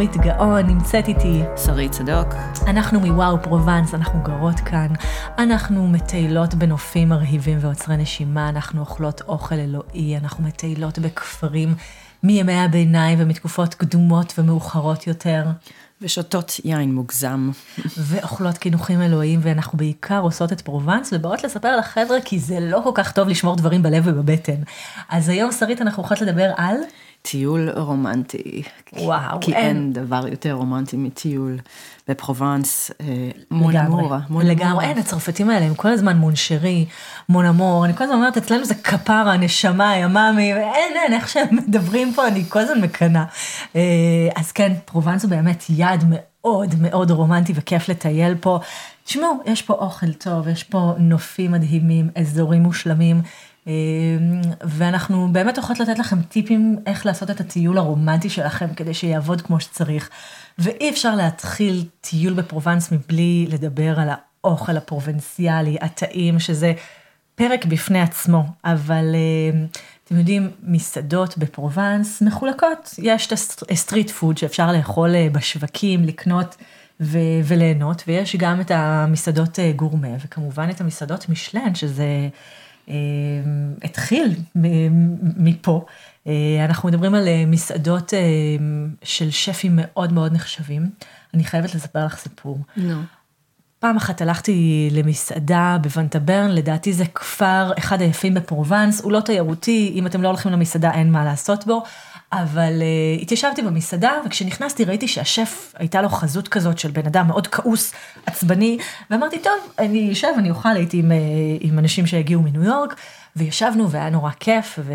נורית גאון, נמצאת איתי. שרית צדוק. אנחנו מוואו פרובנס, אנחנו גרות כאן. אנחנו מטיילות בנופים מרהיבים ועוצרי נשימה, אנחנו אוכלות אוכל אלוהי, אנחנו מטיילות בכפרים מימי הביניים ומתקופות קדומות ומאוחרות יותר. ושותות יין מוגזם. ואוכלות קינוחים אלוהיים, ואנחנו בעיקר עושות את פרובנס, ובאות לספר לחבר'ה, כי זה לא כל כך טוב לשמור דברים בלב ובבטן. אז היום, שרית, אנחנו הולכות לדבר על... טיול רומנטי. וואו, כי אין, אין דבר יותר רומנטי מטיול בפרובנס, אה, mon amour. לגמרי, אין, הצרפתים האלה הם כל הזמן mon chéri, mon amour, אני כל הזמן אומרת, אצלנו זה כפרה, נשמה, יממי, אין, אין, איך שהם מדברים פה, אני כל הזמן מקנאה. אה, אז כן, פרובנס הוא באמת יעד מאוד מאוד רומנטי וכיף לטייל פה. תשמעו, יש פה אוכל טוב, יש פה נופים מדהימים, אזורים מושלמים. אמ, ואנחנו באמת הולכות לתת לכם טיפים איך לעשות את הטיול הרומנטי שלכם כדי שיעבוד כמו שצריך. ואי אפשר להתחיל טיול בפרובנס מבלי לדבר על האוכל הפרובנציאלי, הטעים, שזה פרק בפני עצמו, אבל אמ, אתם יודעים, מסעדות בפרובנס מחולקות, יש את ה street food שאפשר לאכול אה, בשווקים, לקנות ו- וליהנות, ויש גם את המסעדות אה, גורמה, וכמובן את המסעדות מישלן, שזה... אה, התחיל מפה. אה, אנחנו מדברים על אה, מסעדות של שפים מאוד מאוד נחשבים. אני חייבת לספר לך סיפור. נו. No. פעם אחת הלכתי למסעדה בוונטברן, לדעתי זה כפר אחד היפים בפרובנס, הוא לא תיירותי, אם אתם לא הולכים למסעדה אין מה לעשות בו, אבל uh, התיישבתי במסעדה, וכשנכנסתי ראיתי שהשף, הייתה לו חזות כזאת של בן אדם מאוד כעוס, עצבני, ואמרתי, טוב, אני אשב, אני אוכל, הייתי עם, uh, עם אנשים שהגיעו מניו יורק, וישבנו והיה נורא כיף, ו...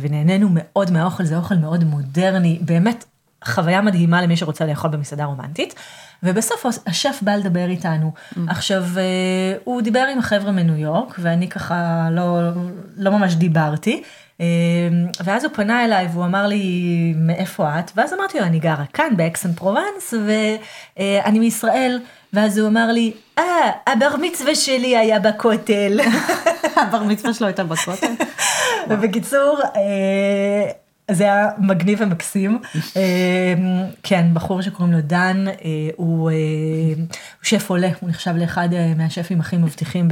ונהנינו מאוד מהאוכל, זה אוכל מאוד מודרני, באמת חוויה מדהימה למי שרוצה לאכול במסעדה רומנטית. ובסוף השף בא לדבר איתנו. Mm. עכשיו, uh, הוא דיבר עם החבר'ה מניו יורק, ואני ככה לא, לא ממש דיברתי. אמ, ואז הוא פנה אליי והוא אמר לי, מאיפה את? ואז אמרתי לו, אני גרה כאן באקסן פרובנס ואני מישראל. ואז הוא אמר לי, אה, הבר מצווה שלי היה בכותל. הבר מצווה שלו הייתה בכותל? ובקיצור, אה, זה היה מגניב ומקסים. אמ, כן, בחור שקוראים לו דן, אה, הוא שף עולה, הוא נחשב לאחד מהשפים הכי מבטיחים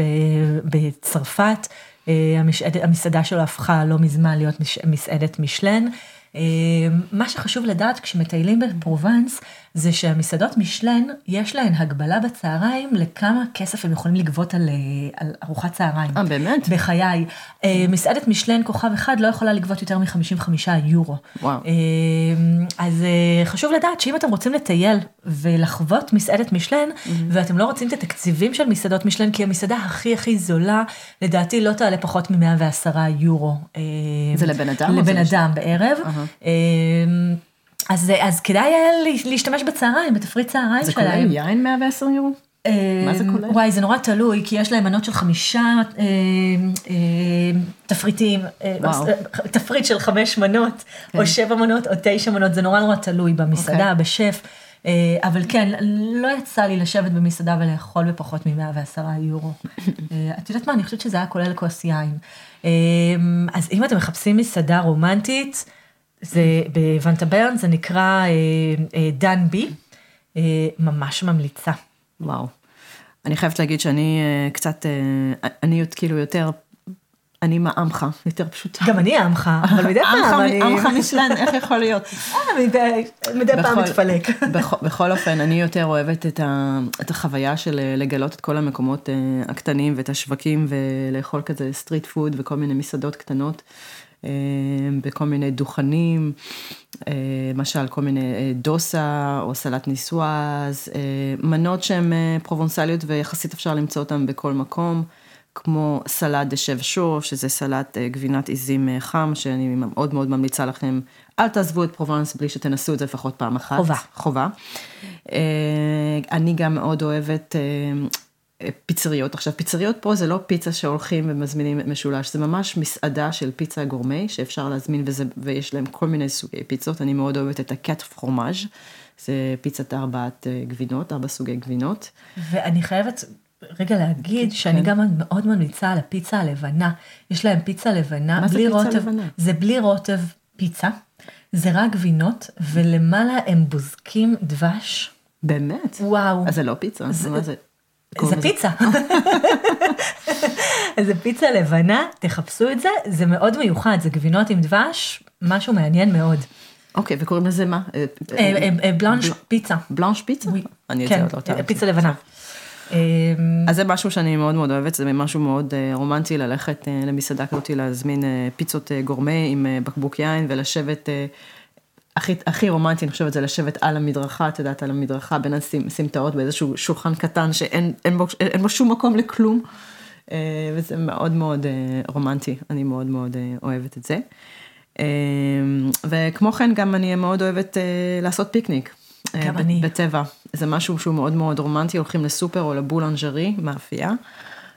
בצרפת. אה, המסעדה שלו הפכה לא מזמן להיות מסעדת משלן. אה, מה שחשוב לדעת כשמטיילים בפרובנס, זה שהמסעדות משלן, יש להן הגבלה בצהריים לכמה כסף הם יכולים לגבות על, אה, על ארוחת צהריים. אה, באמת? בחיי. אה, מסעדת משלן כוכב אחד לא יכולה לגבות יותר מ-55 יורו. וואו. אז חשוב לדעת שאם אתם רוצים לטייל ולחוות מסעדת משלן, mm-hmm. ואתם לא רוצים את התקציבים של מסעדות משלן, כי המסעדה הכי הכי זולה, לדעתי לא תעלה פחות מ-110 יורו. זה לבן אדם? לבן אדם בערב. Uh-huh. אז, אז כדאי להשתמש בצהריים, בתפריט צהריים שלהם. זה כולל יין 110 יורו? מה זה כולל? וואי, זה נורא תלוי, כי יש להם מנות של חמישה אה, אה, תפריטים, אה, תפריט של חמש מנות, כן. או שבע מנות, או תשע מנות, זה נורא נורא תלוי במסעדה, okay. אוקיי. בשף. אה, אבל כן, לא יצא לי לשבת במסעדה ולאכול בפחות מ-110 יורו. אה, את יודעת מה, אני חושבת שזה היה כולל כוס יין. אז אם אתם מחפשים מסעדה רומנטית, זה בוונטברן, זה נקרא אה, אה, דן בי, אה, ממש ממליצה. וואו. אני חייבת להגיד שאני קצת, אני כאילו יותר, אני מה עמך, יותר פשוטה. גם אני עמך, אבל מדי פעם אני... עמך משלן, איך יכול להיות? מדי פעם מתפלק. בכל אופן, אני יותר אוהבת את החוויה של לגלות את כל המקומות הקטנים ואת השווקים ולאכול כזה street food וכל מיני מסעדות קטנות. אה, בכל מיני דוכנים, אה, למשל כל מיני אה, דוסה או סלט ניסואז, מנות שהן פרובנסליות ויחסית אפשר למצוא אותן בכל מקום. כמו salade de chèvre chaud, שזה סלט גבינת עיזים חם, שאני מאוד מאוד ממליצה לכם, אל תעזבו את פרובנס בלי שתנסו את זה לפחות פעם אחת. חובה. חובה. אני גם מאוד אוהבת פיצריות. עכשיו, פיצריות פה זה לא פיצה שהולכים ומזמינים משולש, זה ממש מסעדה של פיצה גורמי שאפשר להזמין וזה, ויש להם כל מיני סוגי פיצות. אני מאוד אוהבת את הקט פרומאז', זה פיצת ארבעת אה, גבינות, ארבע סוגי גבינות. ואני חייבת רגע להגיד כן. שאני גם מאוד ממליצה על הפיצה הלבנה. יש להם פיצה לבנה. מה זה פיצה רוטב, לבנה? זה בלי רוטב פיצה. זה רק גבינות, ולמעלה הם בוזקים דבש. באמת? וואו. אז זה לא פיצה, זה- מה זה? זה פיצה. זה פיצה לבנה, תחפשו את זה, זה מאוד מיוחד, זה גבינות עם דבש, משהו מעניין מאוד. אוקיי, וקוראים לזה מה? אה, אה, אה, בלאנש פיצה. בלאנש פיצה? אני את זה כן, עוד לא טעמתי. פיצה לבנה. אז זה משהו שאני מאוד מאוד אוהבת, זה משהו מאוד רומנטי ללכת למסעדה כזאת, להזמין פיצות גורמה עם בקבוק יין ולשבת, הכי, הכי רומנטי אני חושבת זה לשבת על המדרכה, את יודעת, על המדרכה בין הסמ- הסמטאות באיזשהו שולחן קטן שאין אין בו, אין בו שום מקום לכלום, אה, וזה מאוד מאוד אה, רומנטי, אני מאוד מאוד אה, אוהבת את זה. וכמו כן גם אני מאוד אוהבת לעשות פיקניק. גם אני. בטבע. זה משהו שהוא מאוד מאוד רומנטי, הולכים לסופר או לבולנג'רי, מאפייה,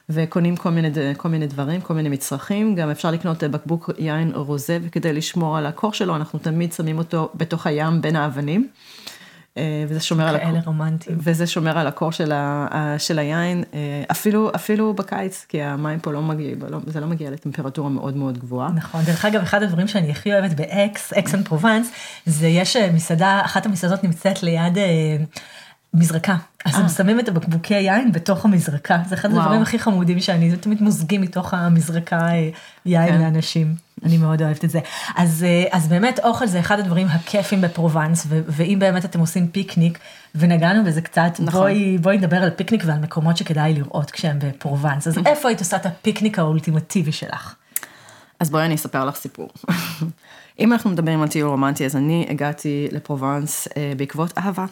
וקונים כל מיני, כל מיני דברים, כל מיני מצרכים, גם אפשר לקנות אה, בקבוק יין רוזה, וכדי לשמור על הקור שלו, אנחנו תמיד שמים אותו בתוך הים בין האבנים, אה, וזה שומר על הקור. כאלה רומנטיים. וזה שומר על הקור של, ה, של היין, אה, אפילו, אפילו בקיץ, כי המים פה לא מגיע, לא, זה לא מגיע לטמפרטורה מאוד מאוד גבוהה. נכון, דרך אגב, אחד הדברים שאני הכי אוהבת באקס, אקס אן פרובנס, זה יש מסעדה, אחת המסעדות נמצאת ליד מזרקה. אז הם שמים את הבקבוקי יין בתוך המזרקה, זה אחד. הדברים הכי חמודים שאני, זה תמיד מוזגים מתוך המזרקה אה, יין כן. לאנשים. אני מאוד אוהבת את זה. אז, אה, אז באמת אוכל זה אחד הדברים הכיפים בפרובנס, ו- ואם באמת אתם עושים פיקניק, ונגענו בזה קצת, נכון. בואי, בואי נדבר על פיקניק ועל מקומות שכדאי לראות כשהם בפרובנס. אז איפה היית עושה את הפיקניק האולטימטיבי שלך? אז בואי אני אספר לך סיפור. אם אנחנו מדברים על טיול רומנטי, אז אני הגעתי לפרובנס אה, בעקבות אהבה.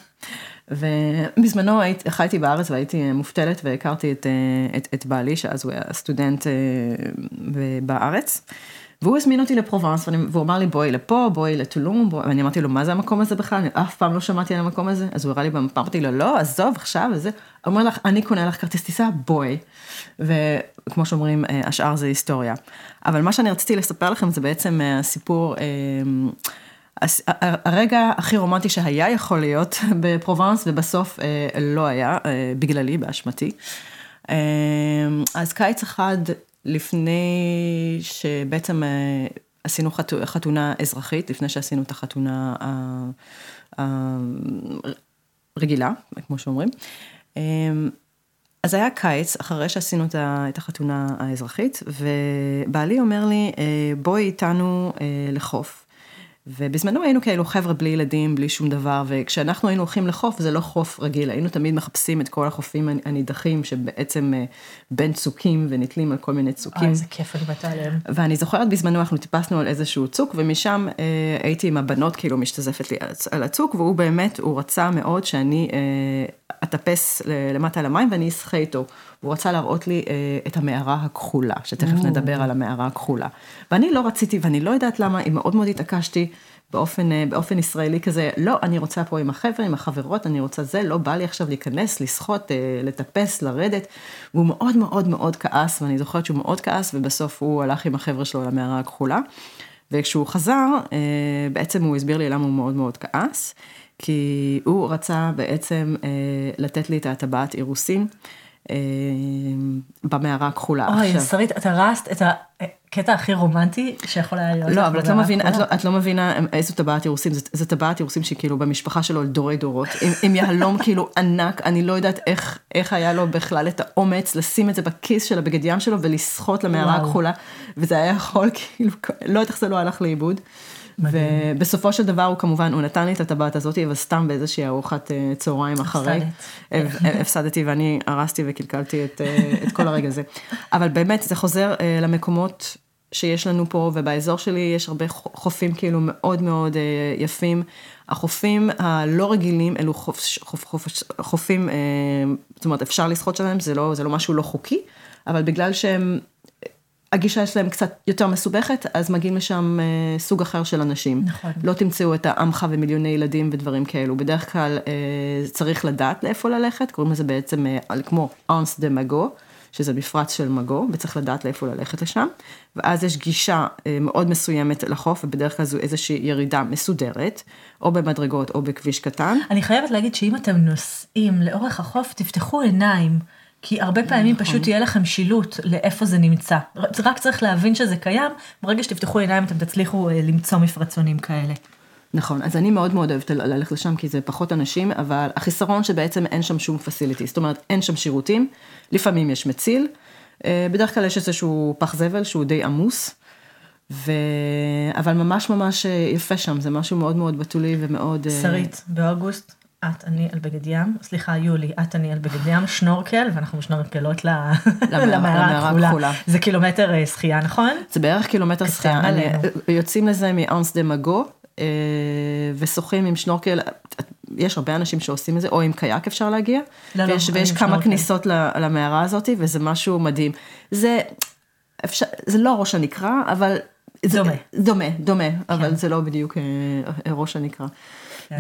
ובזמנו היית, חייתי בארץ והייתי אה, מובטלת והכרתי את, אה, את, את בעלי, שאז הוא היה סטודנט אה, בארץ. והוא הזמין אותי לפרובנס, והוא אמר לי בואי לפה, בואי לטולום, בואי, ואני אמרתי לו מה זה המקום הזה בכלל, אני אף פעם לא שמעתי על המקום הזה, אז הוא הראה לי במפה, אמרתי לו לא, עזוב עכשיו וזה, אומר לך, אני קונה לך כרטיס טיסה, בואי. וכמו שאומרים, השאר זה היסטוריה. אבל מה שאני רציתי לספר לכם זה בעצם אה, הרגע הכי רומנטי שהיה יכול להיות בפרובנס, ובסוף אה, לא היה, אה, בגללי, באשמתי. אה, אז קיץ אחד לפני שבעצם עשינו חתו- חתונה אזרחית, לפני שעשינו את החתונה ה- ה- רגילה, כמו שאומרים. אז היה קיץ, אחרי שעשינו את החתונה האזרחית, ובעלי אומר לי, "אה, בואי איתנו לחוף. ובזמנו היינו כאילו חבר'ה בלי ילדים, בלי שום דבר, וכשאנחנו היינו הולכים לחוף, זה לא חוף רגיל, היינו תמיד מחפשים את כל החופים הנידחים, שבעצם אה, בין צוקים ונתלים על כל מיני צוקים. אוי, איזה כיף, אני מתה עליהם. ואני זוכרת בזמנו אנחנו טיפסנו על איזשהו צוק ומשם אה, הייתי עם הבנות כאילו משתזפת לי על על הצוק והוא באמת, הוא רצה מאוד שאני אה, אטפס למטה למים ואני אשחה איתו. הוא רצה להראות לי אה, את המערה הכחולה, שתכף נדבר על המערה הכחולה. ואני לא רציתי ואני לא יודעת למה, אם מאוד מאוד התעקשתי. באופן, אה, באופן ישראלי כזה, לא, אני רוצה פה עם החבר'ה, עם החברות, אני רוצה זה, לא בא לי עכשיו להיכנס, לשחות, אה, לטפס, לרדת. והוא מאוד מאוד מאוד כעס, ואני זוכרת שהוא מאוד כעס, ובסוף הוא הלך עם החבר'ה שלו למערה הכחולה. וכשהוא חזר, אה, בעצם הוא הסביר לי למה הוא מאוד מאוד כעס, כי הוא רצה בעצם אה, לתת לי את הטבעת אירוסין במערה הכחולה. אוי, שרית, את הרסת את הקטע הכי רומנטי שיכול היה להיות. לא, אבל את לא, מבינה, את. לא, את לא מבינה איזו טבעת אירוסים, זו, טבעת אירוסים שכאילו במשפחה שלו לדורי דורות, עם, עם יהלום כאילו ענק, אני לא יודעת איך, איך היה לו בכלל את האומץ לשים את זה בכיס של הבגד ים שלו ולסחוט למערה. הכחולה, וזה היה יכול כאילו, לא יודעת איך זה לא הלך לאיבוד. מדהים. ובסופו של דבר הוא כמובן, הוא נתן לי את הטבעת הזאת, אבל סתם באיזושהי ארוחת אה, צהריים אחרי. הפסדת. הפ- הפסדתי ואני הרסתי וקלקלתי את, אה, את כל הרגע הזה. אבל באמת, זה חוזר אה, למקומות שיש לנו פה, ובאזור שלי יש הרבה חופים כאילו מאוד מאוד אה, יפים. החופים הלא רגילים, אלו חופ, חופ, חופ, חופים, אה, זאת אומרת, אפשר לשחות שלהם, זה לא, זה לא משהו לא חוקי, אבל בגלל שהם... הגישה שלהם קצת יותר מסובכת, אז מגיעים לשם אה, סוג אחר של אנשים. נכון. לא תמצאו את העמך ומיליוני ילדים ודברים כאלו. בדרך כלל אה, צריך לדעת לאיפה ללכת, קוראים לזה בעצם אה, כמו אונס דה מגו, שזה מפרץ של מגו, וצריך לדעת לאיפה ללכת לשם. ואז יש גישה מאוד מסוימת לחוף, ובדרך כלל זו איזושהי ירידה מסודרת, או במדרגות או בכביש קטן. אני חייבת להגיד שאם אתם נוסעים לאורך החוף, תפתחו עיניים. כי הרבה פעמים נכון. פשוט יהיה לכם שילוט לאיפה זה נמצא. רק צריך להבין שזה קיים, ברגע שתפתחו עיניים אתם תצליחו אה, למצוא מפרצונים כאלה. נכון, אז אני מאוד מאוד אוהבת ללכת לשם כי זה פחות אנשים, אבל החיסרון שבעצם אין שם שום פסיליטי, זאת אומרת אין שם שירותים, לפעמים יש מציל, אה, בדרך כלל יש איזשהו פח זבל שהוא די עמוס, ו... אבל ממש ממש אה, יפה שם, זה משהו מאוד מאוד בתולי ומאוד... שרית, באוגוסט, את, אני על בגד ים, סליחה, יולי, את, אני על בגד ים, שנורקל, ואנחנו משנורקלות למערה- הכחולה. זה קילומטר אה, שחייה, נכון? זה בערך קילומטר שחייה, עלינו. יוצאים לזה מאנס דה מגו, אה, ושוחים עם שנורקל, יש הרבה אנשים שעושים את זה, או עם קייק אפשר להגיע, לא, לא, ויש, אני ויש כמה שנורקל. כניסות למערה הזאת, וזה משהו מדהים. זה, אפשר, זה לא ראש הנקרה, אבל... זה, דומה. דומה, דומה, אבל זה לא בדיוק אה, ראש הנקרה. כן.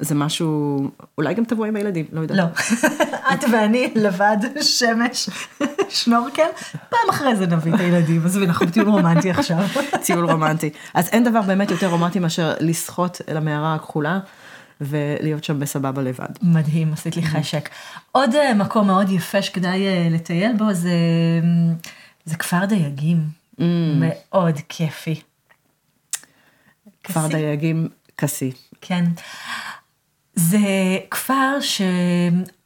וזה משהו, אולי גם תבוא עם הילדים, לא יודעת. לא. את ואני לבד, שמש, שנורקל, פעם אחרי זה נביא את הילדים, עזבי, אנחנו בטיול רומנטי עכשיו. טיול רומנטי. אז אין דבר באמת יותר רומנטי מאשר לשחות אל המערה הכחולה ולהיות שם בסבבה לבד. מדהים, עשית לי חשק. עוד אה, מקום מאוד יפה שכדאי אה, לטייל בו זה, אה, זה כפר דייגים. מאוד כיפי. כפר כסי. דייגים כסי. כן. זה כפר ש...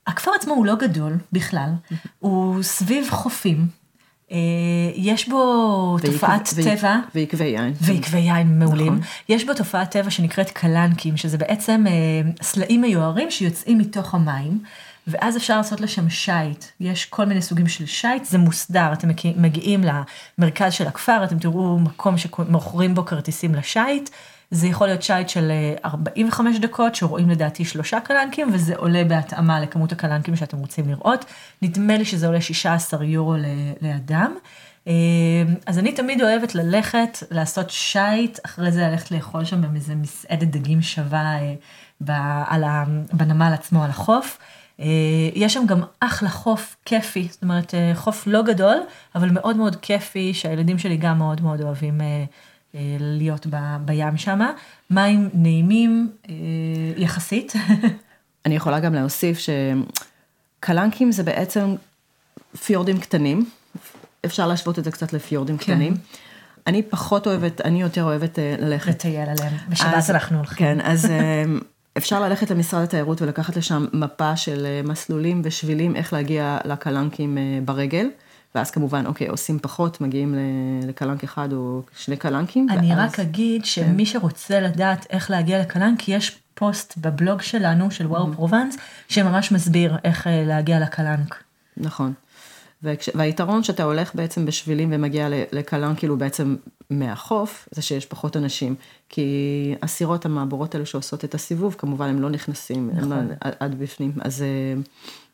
הכפר עצמו הוא לא גדול בכלל, הוא סביב חופים. אה, יש בו תופעת טבע. ועקבי יין. ועקבי יין מעולים. נכון. יש בו תופעת טבע שנקראת קלנקים, שזה בעצם אה, סלעים מיוערים שיוצאים מתוך המים, ואז אפשר לעשות לשם שיט. יש כל מיני סוגים של שיט, זה מוסדר, אתם מגיע- מגיעים למרכז של הכפר, אתם תראו מקום שמוכרים בו כרטיסים לשיט. זה יכול להיות שיט של אה, 45 דקות, שרואים לדעתי שלושה קלנקים, וזה עולה בהתאמה לכמות הקלנקים שאתם רוצים לראות. נדמה לי שזה עולה 16 יורו לאדם. אה, אז אני תמיד אוהבת ללכת, לעשות שייט, אחרי זה ללכת לאכול שם באיזה מסעדת דגים שווה אה, בנמל עצמו, על החוף. אה, יש שם גם אחלה חוף כיפי, זאת אומרת אה, חוף לא גדול, אבל מאוד מאוד כיפי, שהילדים שלי גם מאוד מאוד אוהבים אה, אה, להיות ב- בים שם. מים נעימים אה, יחסית. אני יכולה גם להוסיף שקלנקים זה בעצם פיורדים קטנים, אפשר להשוות את זה קצת לפיורדים כן. קטנים. אני פחות אוהבת, אני יותר אוהבת אה, ללכת לטייל עליהם. בשבת אנחנו הולכים. כן, אז אה, אפשר ללכת למשרד התיירות ולקחת לשם מפה של אה, מסלולים ושבילים, איך להגיע לקלנקים אה, ברגל. ואז כמובן, אוקיי, עושים פחות, מגיעים לקלנק אחד או שני קלנקים. אני ואז- רק אגיד שמי שרוצה לדעת איך להגיע לקלנק, יש פוסט בבלוג שלנו, של וואו פרובנס, שממש מסביר איך אה, להגיע לקלנק. נכון. וכש, והיתרון שאתה הולך בעצם בשבילים ומגיע ל- לקלן כאילו בעצם מהחוף, זה שיש פחות אנשים. כי הסירות המעבורות האלה שעושות את הסיבוב, כמובן הם לא נכנסים נכון. הם עד, עד בפנים, אז uh,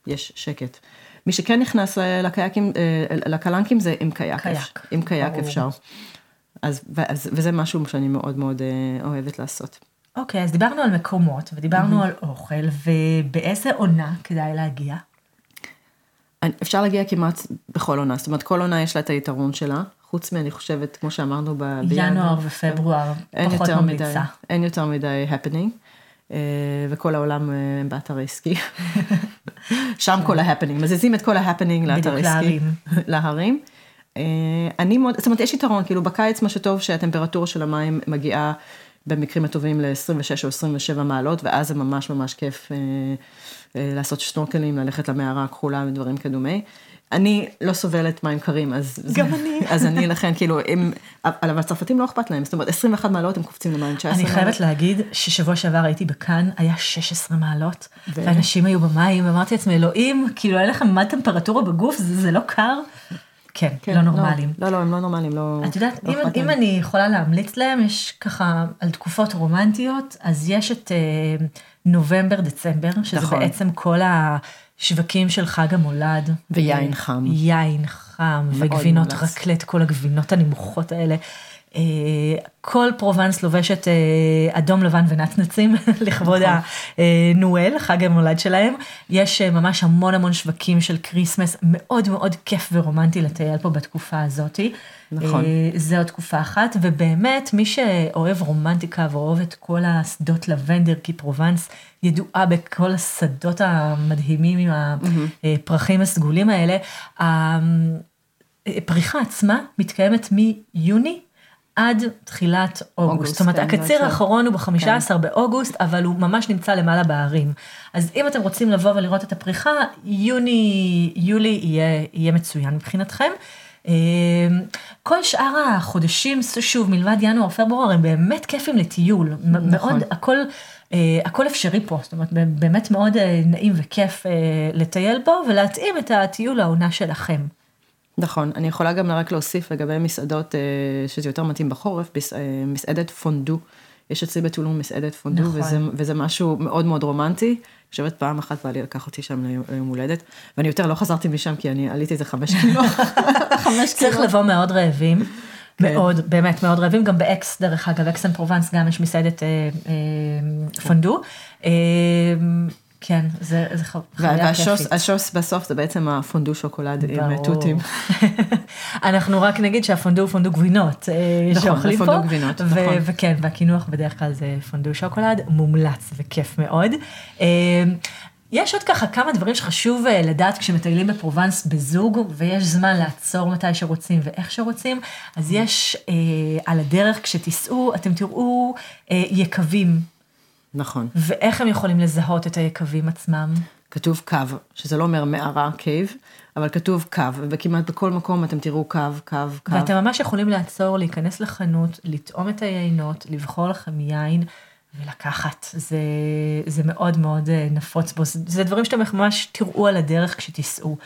יש שקט. מי שכן נכנס ל- לקייקים, אה, לקלנקים זה עם קייק. קייק, עם קייק. אפשר. אז, ואז, וזה משהו שאני מאוד מאוד אה, אוהבת לעשות. אוקיי, אז דיברנו על מקומות, ודיברנו על אוכל, ובאיזה עונה כדאי להגיע? אפשר להגיע כמעט בכל עונה, זאת אומרת כל עונה יש לה את היתרון שלה, חוץ מאני חושבת, כמו שאמרנו ב-. ינואר ופברואר, פחות ממליצה. אין יותר מדי happening, אה, וכל העולם אה, באתרי סקי. שם כל ההפנינג, מזיזים את כל ההפנינג לאתרי סקי. להרים. אה, אני מאוד, זאת אומרת, יש יתרון, כאילו בקיץ מה שטוב שהטמפרטורה של המים מגיעה במקרים הטובים ל-26 או 27 מעלות, ואז זה ממש ממש כיף אה, אה, לעשות שנורקלים, ללכת למערה הכחולה ודברים כדומה. אני לא סובלת מים קרים, אז... גם זה- אני. אז אני לכן, כאילו, הם, אבל הצרפתים לא אכפת להם, זאת אומרת, 21 מעלות הם קופצים למים, 19 אני מעלות. חייבת להגיד ששבוע שעבר הייתי בכאן, היה 16 מעלות, ואנשים היו במים, ואמרתי לעצמי, אלוהים, כאילו אין לכם מה טמפרטורה בגוף, זה זה לא קר? כן, כן, לא נורמלים. לא, לא, הם לא נורמלים, לא... את יודעת, לא אם, אם. אני יכולה להמליץ להם, יש ככה על תקופות רומנטיות, אז יש את אה, נובמבר, דצמבר, שזה נכון. בעצם כל השווקים של חג המולד. ויין אה, חם. יין חם, וגבינות מומלץ. רקלט, כל הגבינות הנמסות האלה. אה, כל פרובנס לובשת אה, אדום לבן ונצנצים לכבוד נכון. ה Noël, חג המולד שלהם. יש אה, ממש המון המון שווקים של Christmas, מאוד מאוד כיף ורומנטי לטייל פה בתקופה הזאתי. נכון. אה, זו עוד תקופה אחת, ובאמת מי שאוהב רומנטיקה ואוהב את כל השדות לבנדר, כי פרובנס ידועה בכל השדות המדהימים עם הפרחים הסגולים האלה, הפריחה עצמה מתקיימת מיוני עד תחילת אוגוסט. אוגוסט, זאת אומרת, כן, הקציר. האחרון הוא ב-15 באוגוסט, אבל הוא ממש נמצא למעלה בערים. אז אם אתם רוצים לבוא ולראות את הפריחה, יוני, יולי יהיה, יהיה מצוין מבחינתכם. אה, כל שאר החודשים, שוב, מלבד ינואר, פברואר, הם באמת כיפים לטיול. נכון. מאוד, הכל, אה, הכל אפשרי פה, זאת אומרת, באמת מאוד אה, נעים וכיף לטייל פה ולהתאים את הטיול לעונה שלכם. נכון, אני יכולה גם רק להוסיף לגבי מסעדות שזה יותר מתאים בחורף, מסעדת פונדו. יש אצלי בטולון מסעדת פונדו, נכון. וזה, וזה משהו מאוד מאוד רומנטי. אני חושבת פעם אחת בא לי לקח אותי שם ליום הולדת, ואני יותר לא חזרתי משם כי אני עליתי איזה חמש קילו. חמש קילו. צריך לבוא מאוד רעבים. כן. מאוד, באמת מאוד רעבים, גם באקס, דרך אגב, אקס אן פרובנס גם יש מסעדת אה, אה, פונדו. אה, כן, זה, זה חוויה כיפית. והשוס בסוף זה בעצם הפונדו שוקולד עם תותים. אנחנו רק נגיד שהפונדו הוא פונדו גבינות שאוכלים פה. נכון, גבינות, ו- נכון. וכן, והקינוח בדרך כלל זה פונדו שוקולד, מומלץ וכיף מאוד. יש עוד ככה כמה דברים שחשוב לדעת כשמטיילים בפרובנס בזוג, ויש זמן לעצור מתי שרוצים ואיך שרוצים, אז יש אה, על הדרך כשתיסעו, אתם תראו אה, יקבים נכון. ואיך הם יכולים לזהות את היקבים עצמם? כתוב קו, שזה לא אומר מערה, קייב, אבל כתוב קו, וכמעט בכל מקום אתם תראו קו, קו, קו. ואתם ממש יכולים לעצור, להיכנס לחנות, לטעום את היינות, לבחור לכם יין. ולקחת, זה, זה מאוד מאוד אה, נפוץ בו, זה, זה דברים שאתם ממש תראו על הדרך כשתיסעו.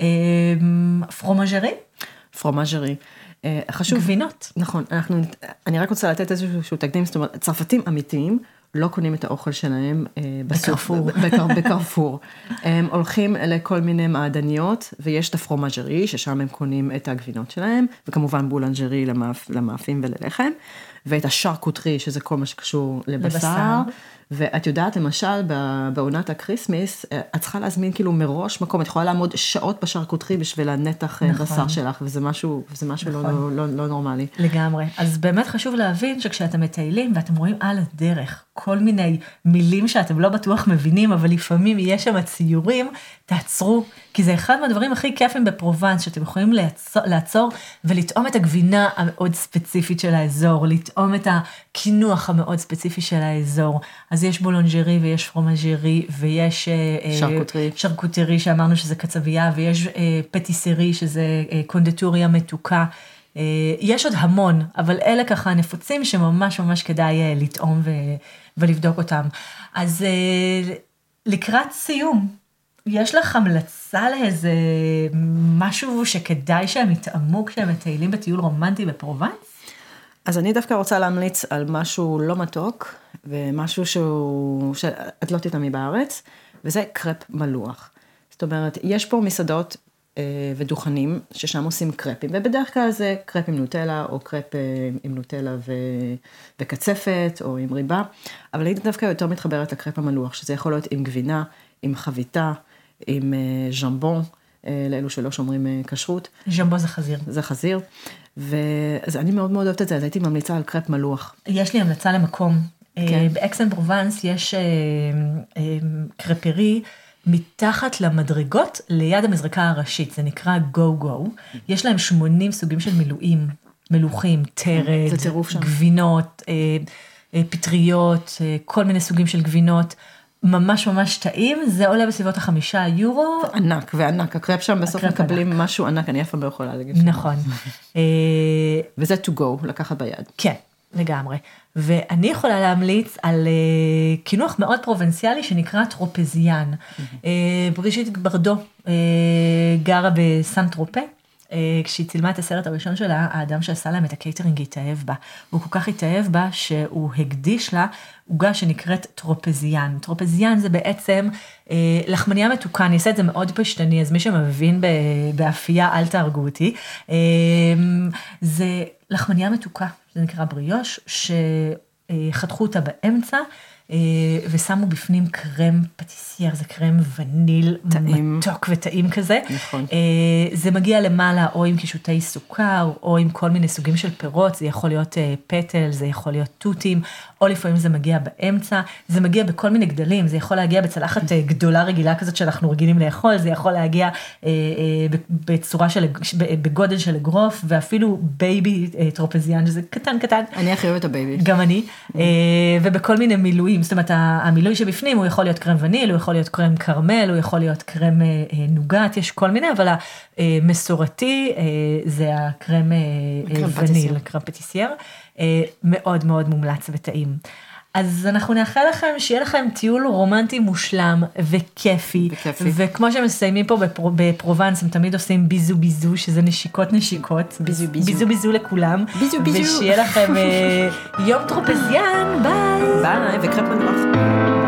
אמ, fromagerie? fromagerie. אה, חשוב. גבינות. נכון, אנחנו, אני רק רוצה לתת איזשהו תקדים, זאת אומרת, צרפתים אמיתיים לא קונים את האוכל שלהם אה, בקרפור. בקרפור. הם הולכים לכל מיני מעדניות, ויש את ה fromagerie, ששם הם קונים את הגבינות שלהם, וכמובן boulangerie למאפ, למאפים וללחם, ואת ה charcuterie, שזה כל מה שקשור לבשר. לבשר. ואת יודעת, למשל, בעונת ה Christmas, אה, את צריכה להזמין כאילו מראש מקום, את יכולה לעמוד שעות ב charcuterie בשביל הנתח אה, נכון. בשר שלך, וזה משהו, וזה משהו לא- נכון. לא, לא, לא נורמלי. לגמרי. אז באמת חשוב להבין שכשאתם מטיילים ואתם רואים על הדרך כל מיני מילים שאתם לא בטוח מבינים, אבל לפעמים יש שם ציורים, תעצרו, כי זה אחד מהדברים הכי כיפים בפרובנס, שאתם יכולים לעצור, לעצור ולטעום את הגבינה המאוד ספציפית של האזור, לטעום את הקינוח המאוד ספציפי של האזור. אז יש boulangerie ויש fromagerie ויש אה, charcuterie, charcuterie שאמרנו שזה קצבייה, ויש אה, פטיסרי שזה אה, קונדטוריה מתוקה. יש עוד המון, אבל אלה ככה הנפוצים שממש ממש כדאי לטעום ו... ולבדוק אותם. אז לקראת סיום, יש לך המלצה לאיזה משהו שכדאי שהם יטעמו כשהם מטיילים בטיול רומנטי בפרובנס? אז אני דווקא רוצה להמליץ על משהו לא מתוק, ומשהו שהוא, שאת לא תטעמי בארץ, וזה קרפ מלוח. זאת אומרת, יש פה מסעדות אה, ודוכנים ששם עושים קרפים, ובדרך כלל זה קרפ עם נוטלה, או קרפ אה, עם נוטלה ו... וקצפת, או עם ריבה, אבל הייתי דווקא יותר מתחברת לקרפ המלוח, שזה יכול להיות עם גבינה, עם חביתה, עם אה, ז'מבון, אה, לאלו שלא שומרים אה, כשרות. ז'מבון זה חזיר. זה חזיר. ואז אני מאוד מאוד אוהבת את זה, אז הייתי ממליצה על קרפ מלוח. יש לי המלצה למקום. כן. באקסן פרובנס יש קרפרי מתחת למדרגות ליד המזרקה הראשית, זה נקרא גו גו. יש להם 80 סוגים של מילואים, מלוחים, תרד, גבינות, פטריות, כל מיני סוגים של גבינות. ממש ממש טעים, זה עולה בסביבות החמישה יורו. ענק וענק, הקרפ שם בסוף מקבלים ענק. משהו ענק, אני אף פעם לא יכולה להגיד. נכון. אה, וזה to go, לקחת ביד. כן, לגמרי. ואני יכולה להמליץ על אה, קינוח מאוד פרובנציאלי שנקרא tropézienne. אה, בריז'יט ברדו אה, גרה בסן טרופה. אה, כשהיא צילמה את הסרט הראשון שלה, האדם שעשה להם את הקייטרינג התאהב בה. הוא כל כך התאהב בה שהוא הקדיש לה עוגה שנקראת tropézienne. tropézienne זה בעצם אה, לחמניה מתוקה, אני אעשה את זה מאוד פשטני, אז מי שמבין באפייה אל תהרגו אותי. אה, זה לחמניה מתוקה, זה נקרא בריאוש, שחתכו אותה באמצע. אה, ושמו בפנים קרם פטיסייר, זה קרם וניל טעים. מתוק וטעים כזה. נכון. אה, זה מגיע למעלה או עם קישוטי סוכר, או עם כל מיני סוגים של פירות, זה יכול להיות אה, פטל, זה יכול להיות תותים, או לפעמים זה מגיע באמצע, זה מגיע בכל מיני גדלים, זה יכול להגיע בצלחת גדולה רגילה כזאת שאנחנו רגילים לאכול, זה יכול להגיע בצורה של, בגודל של אגרוף, ואפילו baby tropézienne, שזה קטן קטן. אני הכי אוהבת ה baby. גם אני, אה, ובכל מיני מילויים, זאת אומרת המילוי שבפנים הוא יכול להיות קרם וניל, הוא יכול להיות קרם כרמל, הוא יכול להיות קרם אה, אה, נוגת, יש כל מיני, אבל המסורתי אה, זה הקרם אה, אה, וניל. קרם פטיסייר, אה, מאוד מאוד מומלץ וטעים. אז אנחנו נאחל לכם שיהיה לכם טיול רומנטי מושלם וכיפי, וכיפי. וכמו שמסיימים פה בפרו, בפרובנס הם תמיד עושים bisou bisou שזה נשיקות נשיקות, bisou, bisou. bisou bisou לכולם, bisou, bisou. ושיהיה לכם אה, יום tropézienne, ביי. ביי, וקרפ מנוח.